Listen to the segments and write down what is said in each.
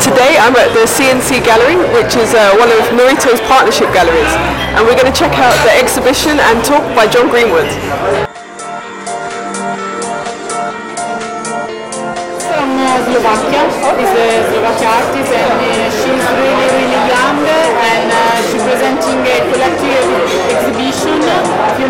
Today I'm at the CNC Gallery, which is uh, one of Norito's partnership galleries, and we're going to check out the exhibition and talk by John Greenwood. from uh, Slovakia. Is a Slovakia artist and uh, she's really really young and uh, she's presenting a collective exhibition a few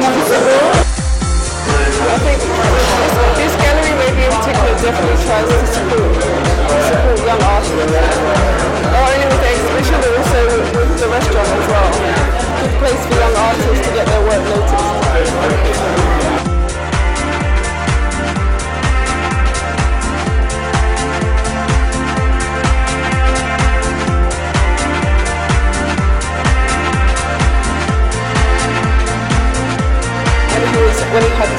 when he had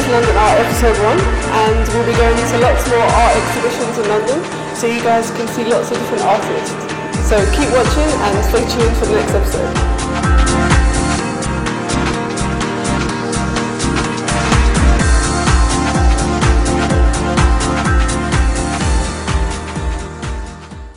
is London Art episode 1 and we'll be going to lots more art exhibitions in London so you guys can see lots of different artists. So keep watching and stay tuned for the next episode.